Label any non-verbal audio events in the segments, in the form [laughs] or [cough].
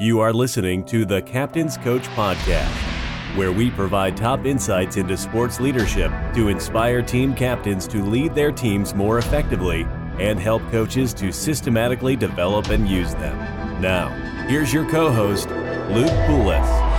You are listening to the Captain's Coach Podcast, where we provide top insights into sports leadership to inspire team captains to lead their teams more effectively and help coaches to systematically develop and use them. Now, here's your co host, Luke Poulos.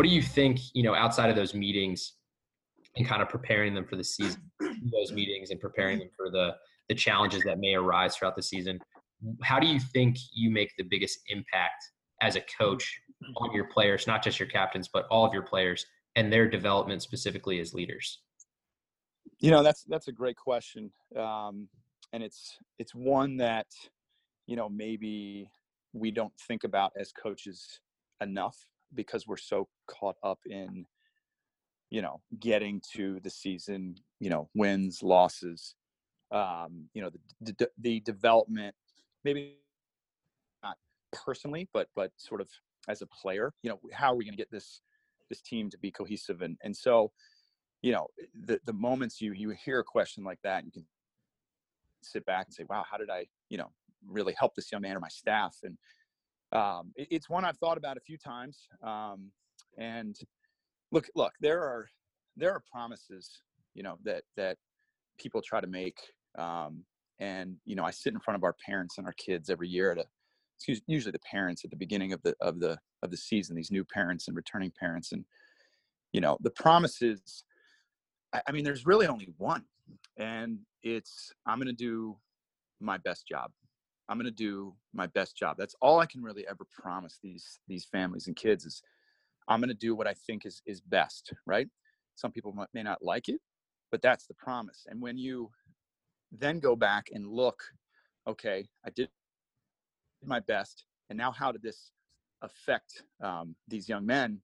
What do you think you know outside of those meetings and kind of preparing them for the season those meetings and preparing them for the the challenges that may arise throughout the season how do you think you make the biggest impact as a coach on your players not just your captains but all of your players and their development specifically as leaders? You know that's that's a great question um, and it's it's one that you know maybe we don't think about as coaches enough because we're so caught up in you know getting to the season you know wins losses um you know the the, the development maybe not personally but but sort of as a player you know how are we going to get this this team to be cohesive? And and so you know the the moments you you hear a question like that you can sit back and say wow how did i you know really help this young man or my staff? And um, it, it's one I've thought about a few times. Um, and look, look, there are there are promises, you know, that that people try to make. Um, and you know, I sit in front of our parents and our kids every year to excuse usually the parents at the beginning of the of the of the season, these new parents and returning parents, and you know, the promises. I, I mean, there's really only one, and it's I'm going to do my best job. I'm going to do my best job. That's all I can really ever promise these these families and kids is I'm going to do what I think is is best, right? Some people may not like it, but that's the promise. And when you then go back and look, okay, I did my best, and now how did this affect um, these young men?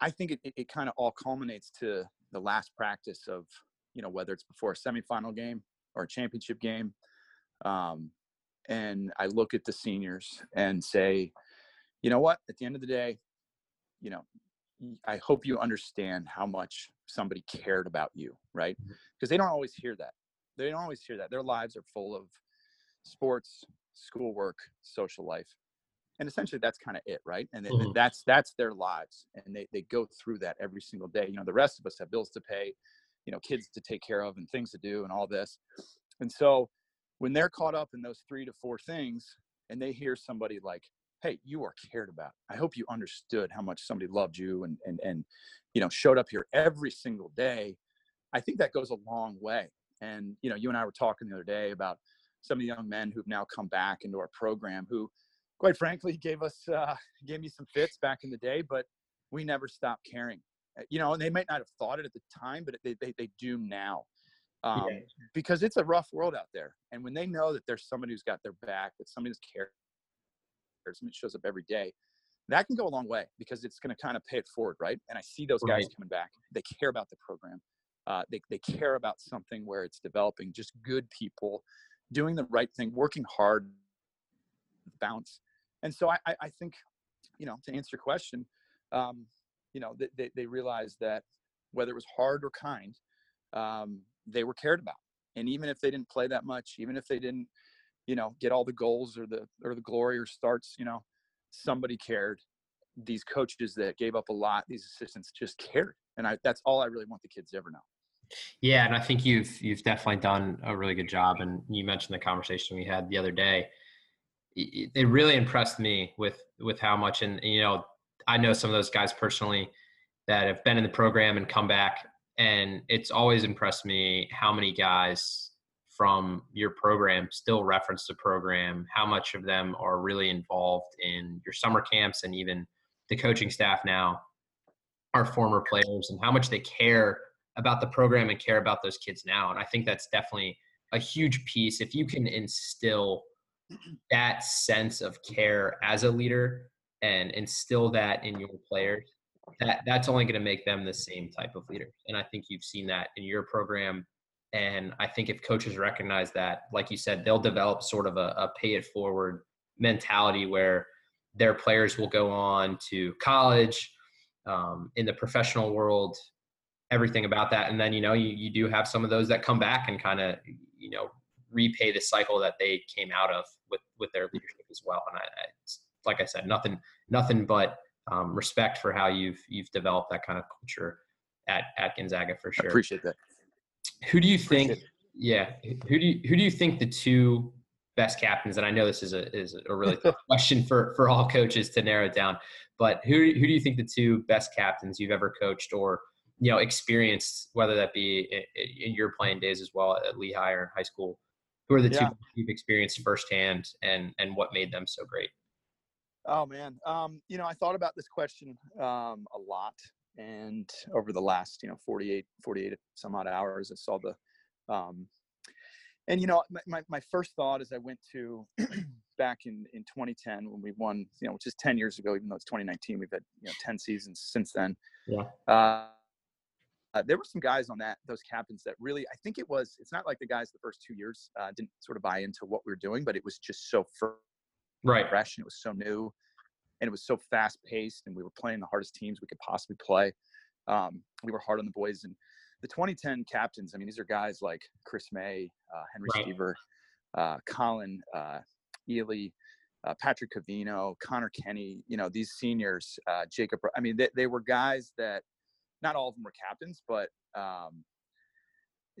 I think it, it, it kind of all culminates to the last practice of, you know, whether it's before a semifinal game or a championship game. Um, and I look at the seniors and say, you know what? At the end of the day, you know, I hope you understand how much somebody cared about you, right? Because mm-hmm. they don't always hear that. They don't always hear that. Their lives are full of sports, schoolwork, social life. And essentially that's kind of it, right? And mm-hmm. that's that's their lives. And they, they go through that every single day. You know, the rest of us have bills to pay, you know, kids to take care of and things to do and all this. And so when they're caught up in those three to four things and they hear somebody like hey you are cared about. I hope you understood how much somebody loved you and and and you know showed up here every single day i think that goes a long way. And you know you and i were talking the other day about some of the young men who've now come back into our program who quite frankly gave us uh, gave me some fits back in the day but we never stopped caring. Uh, you know and they might not have thought it at the time but they, they, they do now um, yeah. because it's a rough world out there. And when they know that there's somebody who's got their back, that somebody who's cares, somebody shows up every day, that can go a long way because it's going to kind of pay it forward, right? And I see those guys right. coming back. They care about the program. Uh, they they care about something where it's developing just good people doing the right thing, working hard, bounce. And so I, I think, you know, to answer your question, um, you know, they, they realize that whether it was hard or kind, um, they were cared about. And even if they didn't play that much, even if they didn't, you know, get all the goals or the or the glory or starts, you know, somebody cared. These coaches that gave up a lot, these assistants just cared. And I that's all I really want the kids to ever know. Yeah, and I think you've you've definitely done a really good job. And you mentioned the conversation we had the other day. It really impressed me with with how much, and you know, I know some of those guys personally that have been in the program and come back and it's always impressed me how many guys from your program still reference the program how much of them are really involved in your summer camps and even the coaching staff now are former players and how much they care about the program and care about those kids now. And i think that's definitely a huge piece. If you can instill that sense of care as a leader and instill that in your players that that's only going to make them the same type of leader. And I think you've seen that in your program And I think if coaches recognize that, like you said, they'll develop sort of a, a pay it forward mentality where their players will go on to college, um, in the professional world, everything about that. And then, you know, you, you do have some of those that come back and kind of, you know, repay the cycle that they came out of with, with their leadership as well. And I, I like I said, nothing, nothing but um, respect for how you've, you've developed that kind of culture at, at Gonzaga for sure. I appreciate that. Who do you think, yeah, who do you, who do you think the two best captains? And I know this is a, is a really tough [laughs] question for, for all coaches to narrow down, but who, who do you think the two best captains you've ever coached or, you know, experienced, whether that be in, in your playing days as well at Lehigh or in high school, who are the yeah. two you've experienced firsthand and, and what made them so great? Oh man, um, you know, I thought about this question um, a lot, and over the last, you know, 48, 48 some odd hours, I saw the, um, and you know, my, my, my first thought is I went to [clears throat] back in in 2010 when we won, you know, which is 10 years ago, even though it's 2019, we've had you know 10 seasons since then. Yeah. Uh, uh, there were some guys on that those captains that really i think it was it's not like the guys the first two years uh, didn't sort of buy into what we were doing but it was just so right fresh and it was so new and it was so fast paced and we were playing the hardest teams we could possibly play um, we were hard on the boys and the 2010 captains i mean these are guys like chris may uh, henry right. Stever, uh, colin uh, ely uh, patrick covino connor kenny you know these seniors uh, jacob i mean they, they were guys that not all of them were captains but um,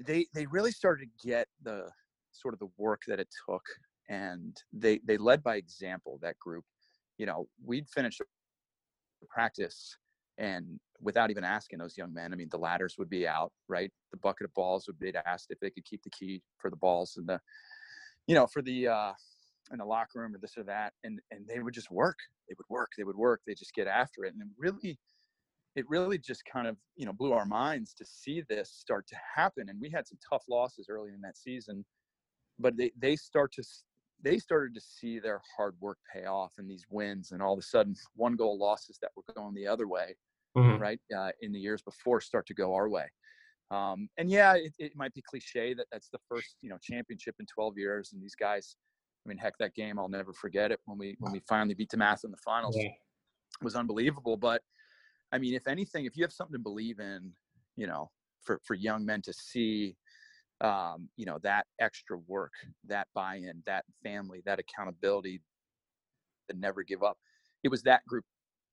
they they really started to get the sort of the work that it took and they they led by example that group you know we'd finish practice and without even asking those young men i mean the ladders would be out right? The bucket of balls would be asked if they could keep the key for the balls and the you know for the uh in the locker room or this or that and and they would just work. They would work they would work they just get after it and it really it really just kind of you know blew our minds to see this start to happen and we had some tough losses early in that season but they they start to they started to see their hard work pay off in these wins and all of a sudden [laughs] one goal losses that were going the other way mm-hmm. right uh, in the years before start to go our way um, and yeah it, it, might be cliche that that's the first you know championship in 12 years and these guys i mean heck that game i'll never forget it when we when we finally beat Math in the finals yeah. was unbelievable but i mean if anything if you have something to believe in you know for for young men to see um, you know that extra work that buy-in that family that accountability that never give up. It was that group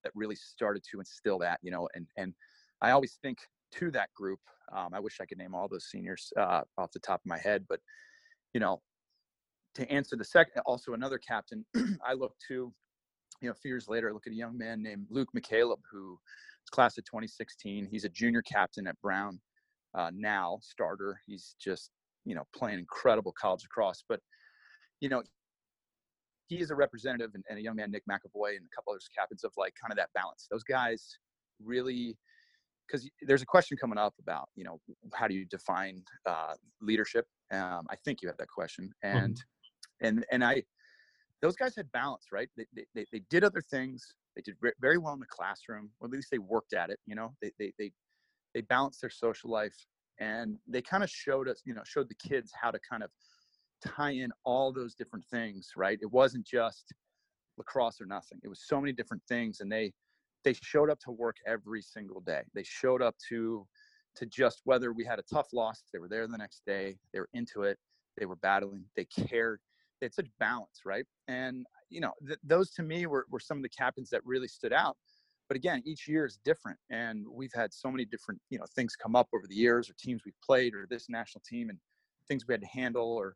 that really started to instill that you know and and i always think to that group um, i wish i could name all those seniors uh, off the top of my head but you know to answer the second also another captain [clears throat] i look to you know a few years later i look at a young man named luke mccaleb who is class of 2016 he's a junior captain at brown uh, now starter. He's just you know playing incredible college lacrosse, But you know he is a representative and, and a young man Nick McAvoy and a couple others captains of like kind of that balance. Those guys really because there's a question coming up about you know how do you define uh, leadership um, i think you had that question and mm-hmm. and and i those guys had balance right they, they, they did other things they did very well in the classroom or at least they worked at it you know they, they, they they balanced their social life and they kind of showed us you know showed the kids how to kind of tie in all those different things right? It wasn't just lacrosse or nothing. It was so many different things and they they showed up to work every single day. They showed up to to just whether we had a tough loss they were there the next day they were into it they were battling they cared. They had such balance right? And you know th- those to me were, were some of the captains that really stood out but again each year is different and we've had so many different you know things come up over the years or teams we've played or this national team and things we had to handle or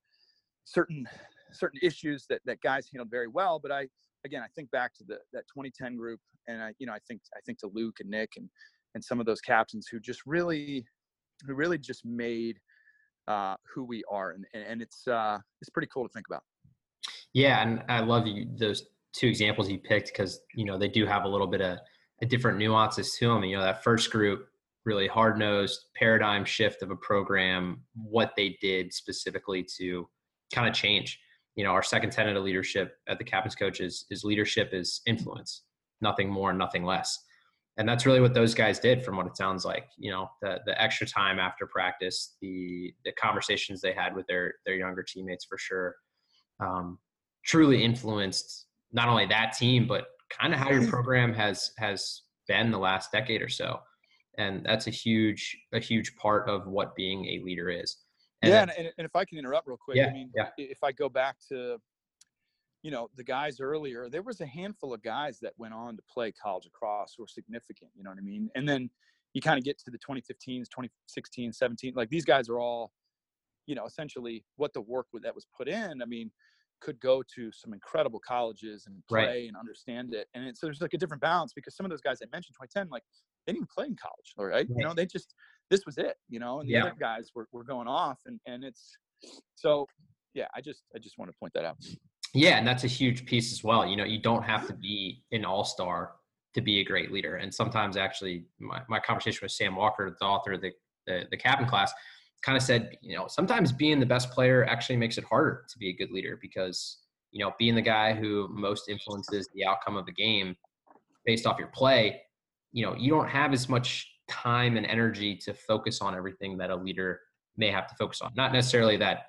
certain certain issues that that guys handled very well but i again i think back to the that 2010 group and i you know i think i think to luke and nick and and some of those captains who just really who really just made uh, who we are and and it's uh it's pretty cool to think about. Yeah and i love you those two examples you picked because you know they do have a little bit of different nuances to them. You know, that first group, really hard nosed paradigm shift of a program, what they did specifically to kind of change. You know, our second tenet of leadership at the captain's coach is, is leadership is influence, nothing more, nothing less. and that's really what those guys did from what it sounds like you know the the extra time after practice the the conversations they had with their their younger teammates for sure um, truly influenced not only that team but kind of how your program has has been the last decade or so. And that's a huge a huge part of what being a leader is. And yeah and, and, if i can interrupt real quick yeah, i mean yeah. if i go back to you know the guys earlier there was a handful of guys that went on to play college lacrosse were significant you know what i mean? And then you kind of get to the 2015s 2016 17 like these guys are all you know essentially what the work that was put in i mean could go to some incredible colleges and play right. and understand it and it's there's like a different balance because some of those guys i mentioned 2010 like they didn't play in college all right, right. you know they just this was it you know and the yeah. other guys were, were going off and and it's so yeah i just i just want to point that out yeah, and that's a huge piece as well. You know, you don't have to be an all star to be a great leader. And sometimes, actually, my, my conversation with Sam Walker, the author of the, the, the captain class, kind of said, you know, sometimes being the best player actually makes it harder to be a good leader because, you know, being the guy who most influences the outcome of the game based off your play, you know, you don't have as much time and energy to focus on everything that a leader may have to focus on. Not necessarily that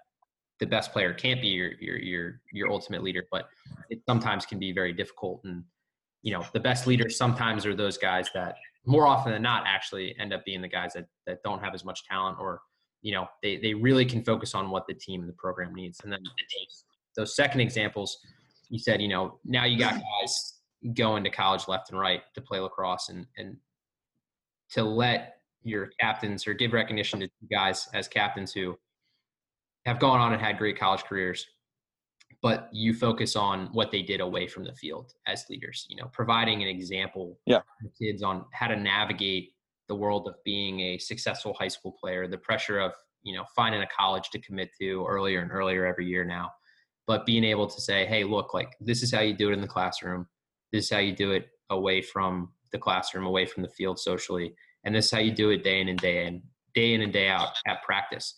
the best player can't be your your your your ultimate leader, but it sometimes can be very difficult. And you know, the best leaders sometimes are those guys that more often than not actually end up being the guys that that don't have as much talent or you know they they really can focus on what the team and the program needs. And then those second examples, you said you know now you got guys going to college left and right to play lacrosse and and to let your captains or give recognition to guys as captains who have gone on and had great college careers, but you focus on what they did away from the field as leaders, you know, providing an example yeah. kids on how to navigate the world of being a successful high school player, the pressure of, you know, finding a college to commit to earlier and earlier every year now. But being able to say, hey, look, like this is how you do it in the classroom. This is how you do it away from the classroom, away from the field socially. And this is how you do it day in and day in, day in and day out at practice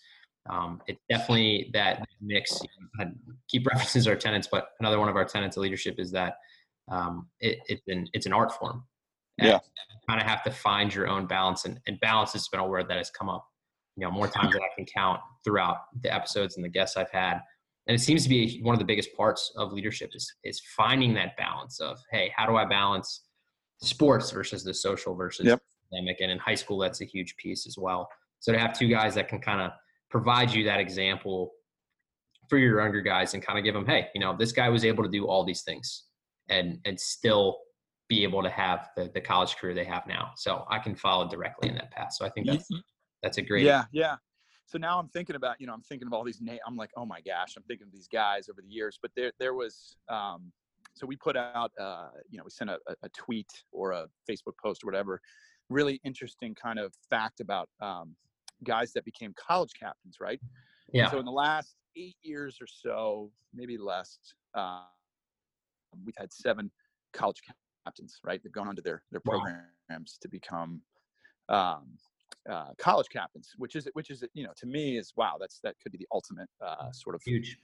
um, it's definitely that mix. Keep [laughs] references our tenants, but another one of our tenants of leadership is that um, it, it's an it's an art form. And yeah, kind of have to find your own balance, and, and balance has been a word that has come up, you know, more times than I can count throughout the episodes and the guests I've had. And it seems to be one of the biggest parts of leadership is is finding that balance of hey, how do I balance sports versus the social versus yep. academic, and in high school that's a huge piece as well. So to have two guys that can kind of provide you that example for your younger guys and kind of give them, hey, you know, this guy was able to do all these things and and still be able to have the, the college career they have now. So I can follow directly in that path. So I think that's that's a great Yeah, yeah. So now I'm thinking about, you know, I'm thinking of all these names. I'm like, oh my gosh, I'm thinking of these guys over the years. But there there was um so we put out uh, you know, we sent a, a tweet or a Facebook post or whatever, really interesting kind of fact about um guys that became college captains, right? Yeah. so in the last eight years or so, maybe less, uh, we've had seven college captains, right? They've gone onto their their programs wow. to become um, uh, college captains, which is which is you know to me is wow, that's that could be the ultimate uh, sort of huge,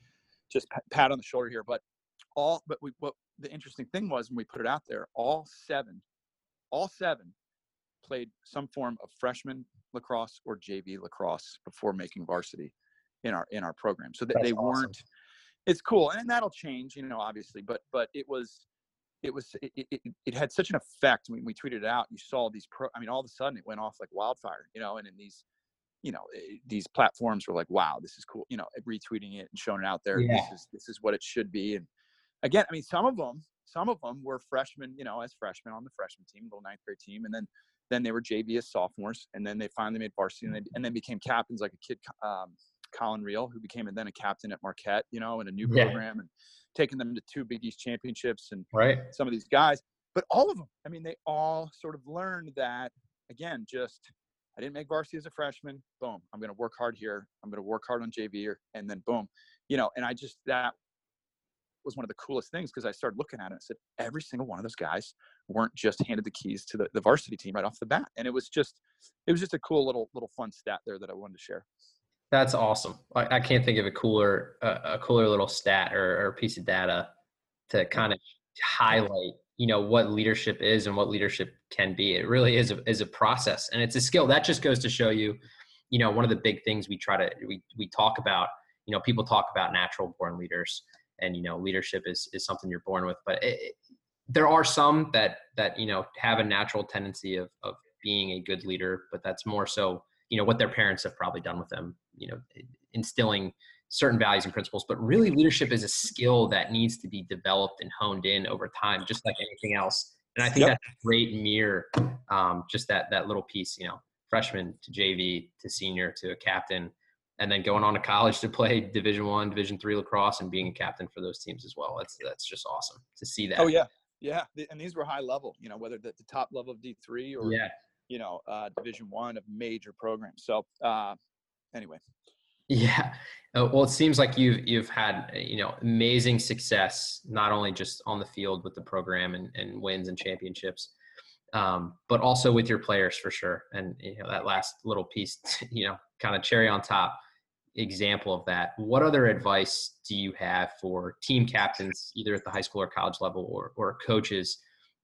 just pat on the shoulder here. But all but we what the interesting thing was when we put it out there, all seven, all seven played some form of freshman lacrosse or JV lacrosse before making varsity in our in our program. So that they awesome. weren't. It's cool, and that'll change, you know, obviously. But but it was it was it, it, it had such an effect when we tweeted it out. You saw these pro. I mean, all of a sudden it went off like wildfire, you know. And in these you know eh, these platforms were like, wow, this is cool. You know, retweeting it and showing it out there. Yeah. This is this is what it should be. And again, I mean, some of them some of them were freshmen, you know, as freshmen on the freshman team, little ninth grade team, and then then they were JV as sophomores, and then they finally made varsity, and, they, and then became captains like a kid, um, Colin Real, who became and then a captain at Marquette, you know, in a new yeah. program, and taking them to two Big East championships, and right. some of these guys. But all of them, I mean, they all sort of learned that again. Just I didn't make varsity as a freshman. Boom, I'm going to work hard here. I'm going to work hard on JV, and then boom, you know. And I just that was one of the coolest things because I started looking at it and said every single one of those guys weren't just handed the keys to the, the varsity team right off the bat. And it was just it was just a cool little little fun stat there that I wanted to share. That's awesome. I, I can't think of a cooler uh, a cooler little stat or, or piece of data to kind of highlight you know what leadership is and what leadership can be. It really is a, is a process and it's a skill. That just goes to show you, you know, one of the big things we try to we we talk about. You know, people talk about natural born leaders, and you know, leadership is is something you're born with. But it, there are some that that you know have a natural tendency of of being a good leader, but that's more so you know what their parents have probably done with them. You know, instilling certain values and principles but really leadership is a skill that needs to be developed and honed in over time just like anything else. And i think yep. that's a great mirror um, just that that little piece you know freshman to jv to senior to a captain and then going on to college to play division one division three lacrosse and being a captain for those teams as well. That's that's just awesome to see that. Oh yeah. Yeah. And these were high level you know whether the, the top level of d3 or yeah you know uh, division one of major programs so uh, anyway yeah. Uh, well, it seems like you've you've had uh, you know amazing success not only just on the field with the program and, and wins and championships, um, but also with your players for sure. And you know that last little piece, [laughs] you know, kind of cherry on top example of that. What other advice do you have for team captains, either at the high school or college level, or or coaches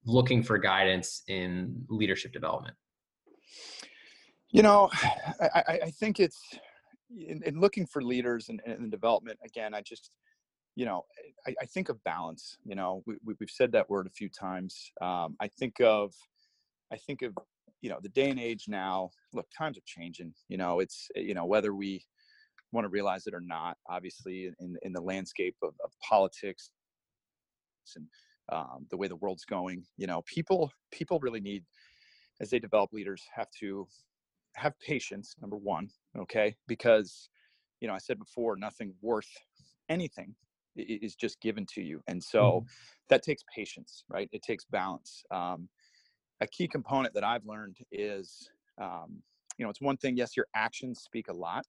looking for guidance in leadership development? You know, I, I think it's in, in looking for leaders and, development, again, I just, you know, I, I think of balance. You know, we, we, have said that word a few times. Um, I think of, I think of, you know, the day and age now. Look, times are changing. You know, it's you know whether we want to realize it or not. Obviously, in in the landscape of, of politics and um, the way the world's going, you know, people people really need as they develop leaders have to have patience number one okay? Because you know i said before nothing worth anything is just given to you and so mm-hmm. that takes patience right? It takes balance. Um, a key component that i've learned is um, you know it's one thing yes your actions speak a lot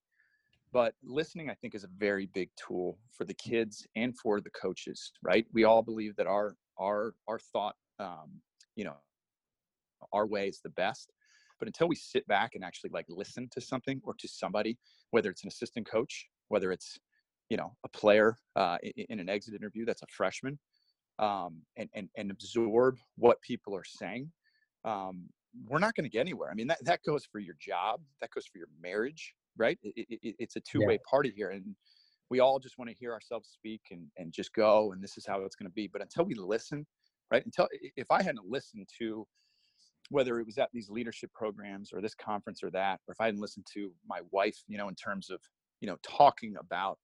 but listening i think is a very big tool for the kids and for the coaches right? We all believe that our our our thought um, you know our way is the best but until we sit back and actually like listen to something or to somebody, whether it's an assistant coach, whether it's you know a player uh, in, in, an exit interview that's a freshman, um, and, and and absorb what people are saying, um, we're not going to get anywhere. I mean that that goes for your job, that goes for your marriage, right? It, it, it's a two way yeah. party here, and we all just want to hear ourselves speak and and just go, and this is how it's going to be. But until we listen, right? Until if I hadn't listened to whether it was at these leadership programs or this conference or that, or if I hadn't listened to my wife, you know, in terms of, you know, talking about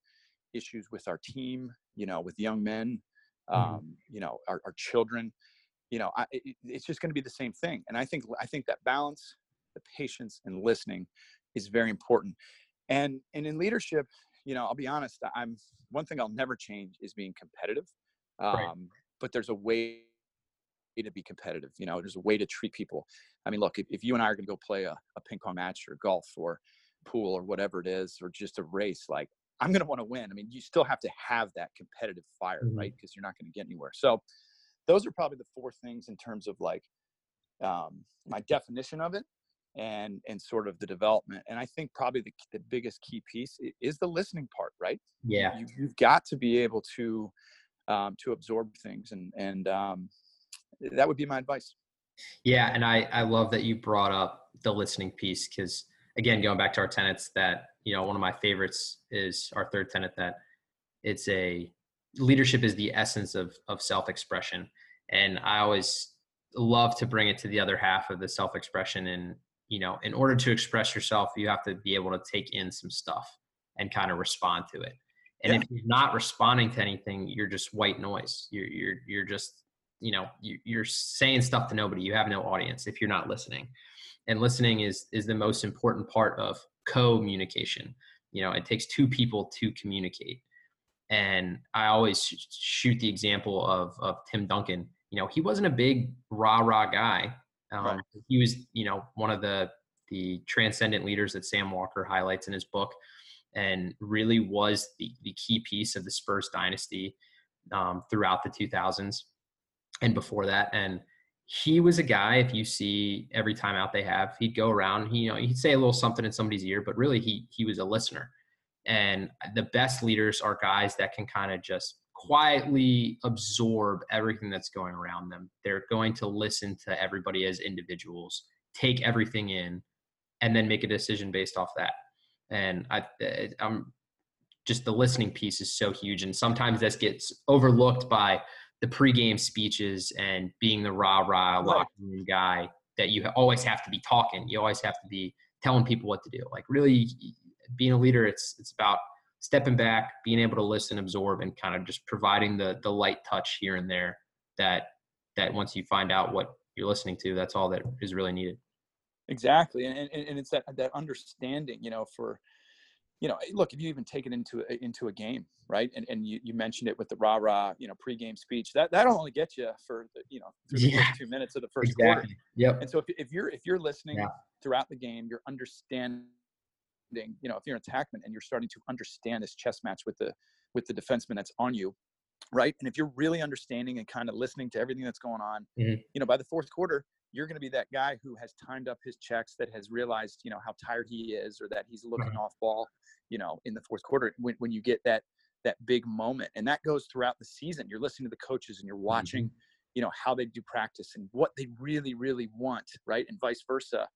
issues with our team, you know, with young men, mm-hmm. um, you know, our, our children, you know, I, it, it's just going to be the same thing. And I think, I think that balance, the patience and listening is very important. And, and in leadership, you know, I'll be honest, I'm one thing I'll never change is being competitive. Um, right. But there's a way to be competitive. You know, there's a way to treat people. I mean, look, if, if you and I are going to go play a, a ping pong match or golf or pool or whatever it is, or just a race, like I'm going to want to win. I mean, you still have to have that competitive fire, mm-hmm. right? Because you're not going to get anywhere. So those are probably the four things in terms of like um, my definition of it and and sort of the development and i think probably the, the biggest key piece is the listening part right yeah you, have got to be able to um, to absorb things and and um, that would be my advice. Yeah, and I I love that you brought up the listening piece because again, going back to our tenets, that you know one of my favorites is our third tenet that it's a leadership is the essence of of self expression, and I always love to bring it to the other half of the self expression and you know in order to express yourself you have to be able to take in some stuff and kind of respond to it and yeah. if you're not responding to anything you're just white noise you're you're you're just you know you, you're saying stuff to nobody you have no audience if you're not listening. And listening is is the most important part of communication. You know it takes two people to communicate. And i always shoot the example of of tim duncan. You know he wasn't a big rah rah guy. Um, right. he was you know one of the the transcendent leaders that sam walker highlights in his book and really was the, the key piece of the spurs dynasty um, throughout the 2000s and before that. And he was a guy, if you see every time out they have, he'd go around, he, you know, he'd say a little something in somebody's ear, but really he he was a listener. And the best leaders are guys that can kind of just quietly absorb everything that's going around them. They're going to listen to everybody as individuals, take everything in, and then make a decision based off that. And I, eh, I'm just the listening piece is so huge, and sometimes this gets overlooked by the pregame speeches and being the rah rah locker room guy that you always have to be talking. You always have to be telling people what to do. Like really, being a leader, it's it's about stepping back, being able to listen, absorb, and kind of just providing the the light touch here and there that that once you find out what you're listening to, that's all that is really needed. Exactly, and and, and it's that that understanding, you know, for you know, look, if you even take it into a, into a game, right? And and you, you mentioned it with the rah rah, you know, pregame speech. That that'll only get you for the, you know through the yeah. two minutes of the first exactly. quarter. Yep. And so if if you're if you're listening yeah. throughout the game, you're understanding. You know, if you're an attackman and you're starting to understand this chess match with the with the defenseman that's on you, right? And if you're really understanding and kind of listening to everything that's going on, mm-hmm. you know, by the fourth quarter, you're going to be that guy who has timed up his checks, that has realized, you know, how tired he is, or that he's looking mm-hmm. off ball, you know, in the fourth quarter. When when you get that that big moment, and that goes throughout the season. You're listening to the coaches and you're watching, mm-hmm. you know, how they do practice and what they really really want, right, and vice versa.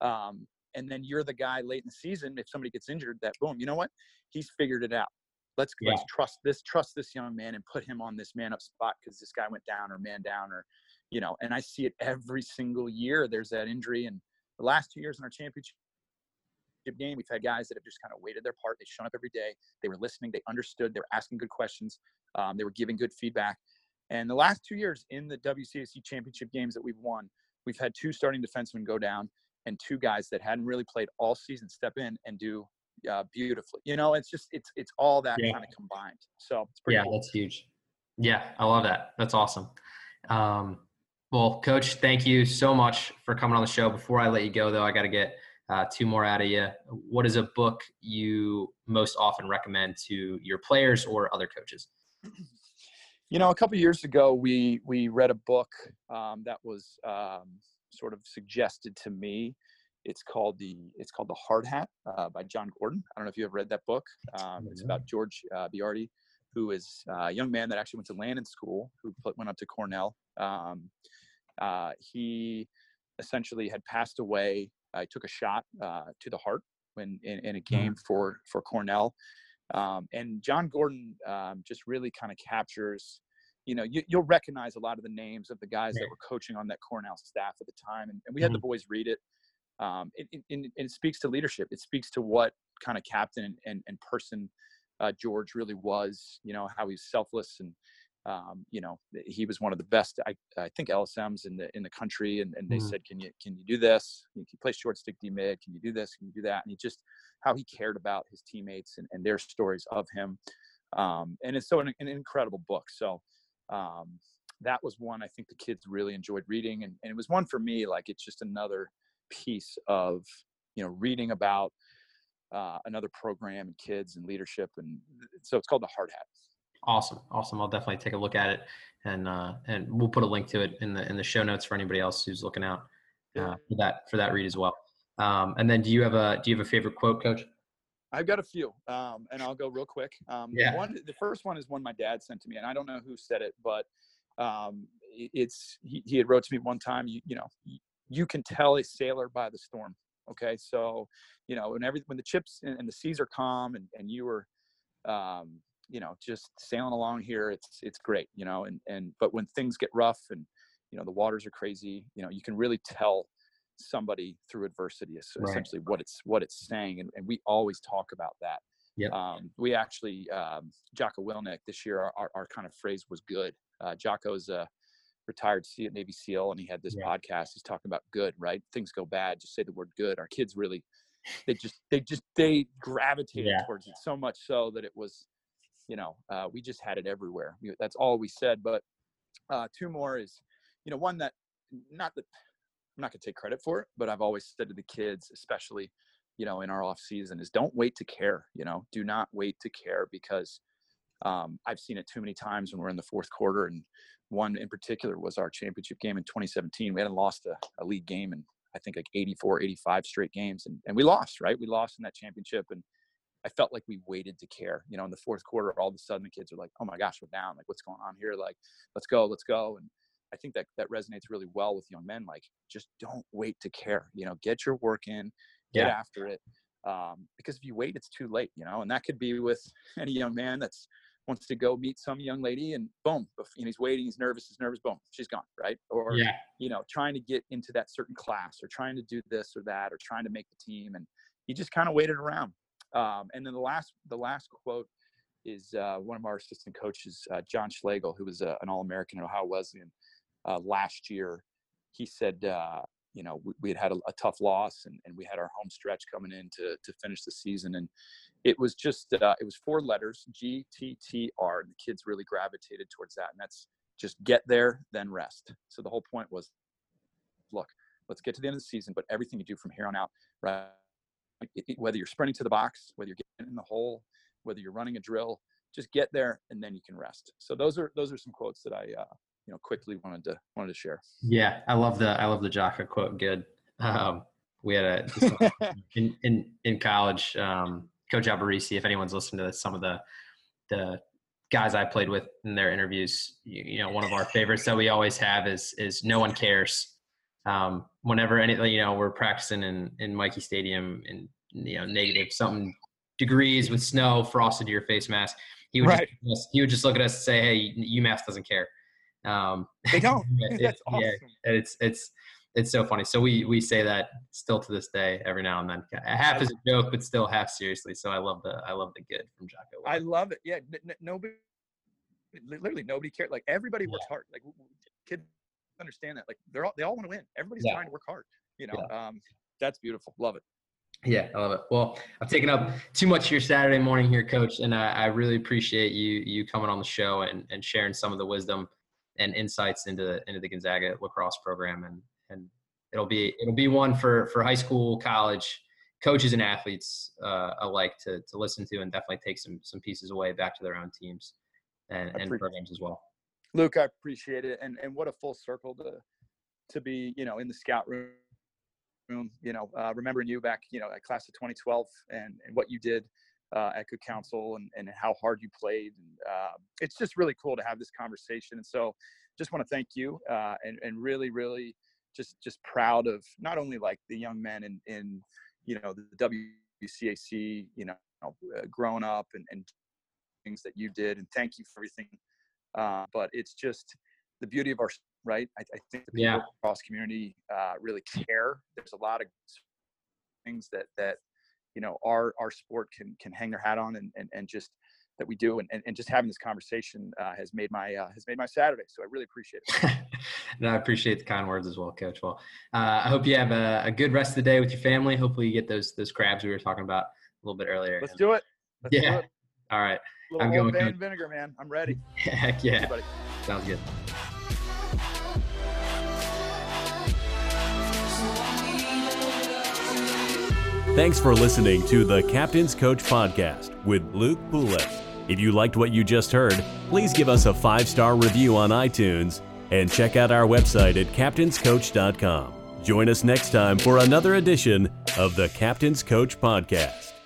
Um, and then you're the guy late in the season if somebody gets injured that boom you know what he's figured it out let's, yeah. let's trust this trust this young man and put him on this man up spot because this guy went down or man down or you know, and I see it every single year. There's that injury, and the last two years in our championship game, we've had guys that have just kind of waited their part. They've shown up every day. They were listening. They understood. They were asking good questions. Um, they were giving good feedback. And the last two years in the WCAC championship games that we've won, we've had two starting defensemen go down and two guys that hadn't really played all season step in and do uh, beautifully. You know, it's just it's it's all that yeah. kind of combined. So it's pretty. Yeah, cool. that's huge. Yeah, I love that. That's awesome. Um, well, Coach, thank you so much for coming on the show. Before I let you go, though, I got to get uh, two more out of you. What is a book you most often recommend to your players or other coaches? You know, a couple years ago, we we read a book um, that was um, sort of suggested to me. It's called the it's called the Hard Hat uh, by Jon Gordon. I don't know if you have read that book. Um, it's about George uh, Boiardi, who is a young man that actually went to Landon School, who went up to Cornell um, uh, he essentially had passed away. I took a shot uh, to the heart when in, in a mm-hmm. game for for Cornell, um, and Jon Gordon um, just really kind of captures. You know, you, will recognize a lot of the names of the guys that were coaching on that Cornell staff at the time, and, and we had mm-hmm. the boys read it. Um, it, it, it, it, speaks to leadership. It speaks to what kind of captain and, and, and person uh, George really was. You know, how he's selfless and um, you know, he was one of the best, I, I think LSMs in the, in the country. And, and they mm. said, can you, can you do this? Can you play short stick D mid? Can you do this? Can you do that? And he just, how he cared about his teammates and, and their stories of him. Um, and it's so an, an incredible book. So, um, that was one I think the kids really enjoyed reading. And, and it was one for me, like it's just another piece of, you know, reading about, uh, another program and kids and leadership. And so it's called the Hard Hat. Awesome, awesome. I'll definitely take a look at it, and uh, and we'll put a link to it in the in the show notes for anybody else who's looking out uh, for that for that read as well. Um, and then, do you have a do you have a favorite quote, Coach? I've got a few, um, and I'll go real quick. Um, yeah. One, the first one is one my dad sent to me, and I don't know who said it, but um, it's he, he had wrote to me one time. You, you know, you can tell a sailor by the storm. Okay, so you know, when every when the chips and, and the seas are calm, and and you were um, you know just sailing along here it's it's great you know and and but when things get rough and you know the waters are crazy you know you can really tell somebody through adversity is right. essentially what it's what it's saying and, and we always talk about that. Yeah um, we actually um, jocko willink this year our, our, our, kind of phrase was good. Uh, jocko's a retired navy seal and he had this yeah. podcast he's talking about good right things go bad just say the word good our kids really they just they just they gravitated yeah. towards it so much so that it was you know, uh, we just had it everywhere. That's all we said. But uh, two more is, you know, one that not that I'm not gonna take credit for it, but I've always said to the kids, especially, you know, in our off season, is don't wait to care. You know, do not wait to care because um, I've seen it too many times when we're in the fourth quarter. And one in particular was our championship game in 2017. We hadn't lost a, a league game in I think like 84, 85 straight games, and and we lost. Right, we lost in that championship and I felt like we waited to care. You know, in the fourth quarter, all of a sudden the kids are like, "Oh my gosh, we're down! Like, what's going on here? Like, let's go, let's go!" And I think that that resonates really well with young men. Like, just don't wait to care. You know, get your work in, get yeah. after it. Um, because if you wait, it's too late. You know, and that could be with [laughs] any young man that's wants to go meet some young lady and boom, and he's waiting, he's nervous, he's nervous, boom, she's gone, right? Or yeah. you know, trying to get into that certain class or trying to do this or that or trying to make the team, and he just kind of waited around. Um, and then the last the last quote is uh, one of our assistant coaches, uh, John Schlegel, who was uh, an All American at Ohio Wesleyan uh, last year. He said, uh, you know, we, we, had had a, a tough loss, and, and, we had our home stretch coming in to to finish the season, and it was just uh, it was four letters, G T T R, and the kids really gravitated towards that, and that's just get there, then rest. So the whole point was, look, let's get to the end of the season, but everything you do from here on out, right? whether you're sprinting to the box, whether you're getting in the hole, whether you're running a drill, just get there and then you can rest. So those are those are some quotes that I uh, you know quickly wanted to wanted to share. Yeah, I love the I love the Jocko quote. Good. Um, we had a [laughs] in in in college. Um, Coach Alberici, if anyone's listened to some of the the guys I played with in their interviews, you, you, know, one of our favorites that we always have is is no one cares um, whenever any you know we're practicing in in Michie Stadium in you know negative something degrees with snow frosted to your face mask, he would right. just, he would just look at us and say, "Hey, UMass doesn't care." Um, they don't. it, [laughs] That's awesome. Yeah, it's it's it's so funny. So we we say that still to this day every now and then. Half is a joke, but still half seriously. So I love the I love the good from Jocko. I love it. Yeah, n- nobody, literally nobody cared. Like everybody works hard. Like kids understand that. Like they're all they all want to win. Everybody's yeah. trying to work hard. You know, yeah. um, that's beautiful. Love it. Yeah, I love it. Well, I've taken up too much of your Saturday morning here, Coach, and I, I really appreciate you you coming on the show and, and sharing some of the wisdom and insights into the into the Gonzaga lacrosse program. And it'll be it'll be one for for high school, college coaches and athletes uh, alike to to listen to and definitely take some some pieces away back to their own teams and, and programs as well. Luke, I appreciate it, and and what a full circle to to be, you know, in the scout room, room, you know, uh, remembering you back, you know, at class of 2012, and and what you did uh, at Good Counsel, and and how hard you played, and uh, it's just really cool to have this conversation. And so, just want to thank you, uh, and and really, really, just just proud of not only like the young men in in you know the WCAC, you know, uh, growing up and and things that you did, and thank you for everything uh, but it's just the beauty of our right. I, I think the people yeah. lacrosse community uh, really care. There's a lot of things that that you know our our sport can can hang their hat on and and, and just that we do and, and, and just having this conversation uh, has made my uh, has made my saturday so i really appreciate it [laughs] no i appreciate the kind words as well coach well uh, i hope you have a, a, good rest of the day with your family hopefully you get those those crabs we were talking about a little bit earlier let's do it let's yeah do it. [laughs] all right I'm going Bane vinegar, man. I'm ready. [laughs] Heck yeah. Sounds good. Thanks for listening to the Captain's Coach Podcast with Luke Poulos. If you liked what you just heard, please give us a five star review on iTunes and check out our website at captainscoach.com. Join us next time for another edition of the Captain's Coach Podcast.